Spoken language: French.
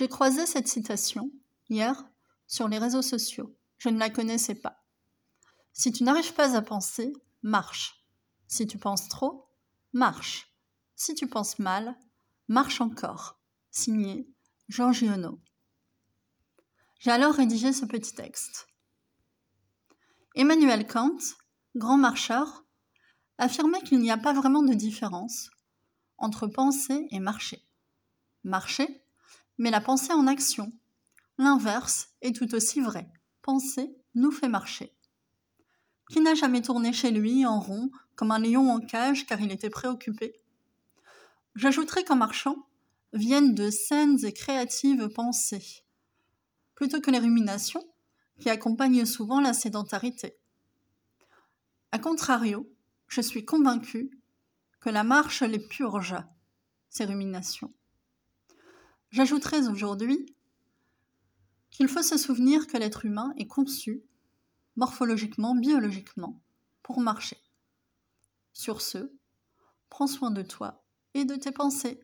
J'ai croisé cette citation hier sur les réseaux sociaux. Je ne la connaissais pas. Si tu n'arrives pas à penser, marche. Si tu penses trop, marche. Si tu penses mal, marche encore. Signé Jean Giono. J'ai alors rédigé ce petit texte. Emmanuel Kant, grand marcheur, affirmait qu'il n'y a pas vraiment de différence entre penser et marcher. Marcher, mais la pensée en action. L'inverse est tout aussi vrai. Penser nous fait marcher. Qui n'a jamais tourné chez lui en rond comme un lion en cage car il était préoccupé? J'ajouterai qu'en marchant viennent de saines et créatives pensées, plutôt que les ruminations qui accompagnent souvent la sédentarité. A contrario, je suis convaincue que la marche les purge, ces ruminations. J'ajouterai aujourd'hui qu'il faut se souvenir que l'être humain est conçu, morphologiquement, biologiquement, pour marcher. Sur ce, prends soin de toi et de tes pensées.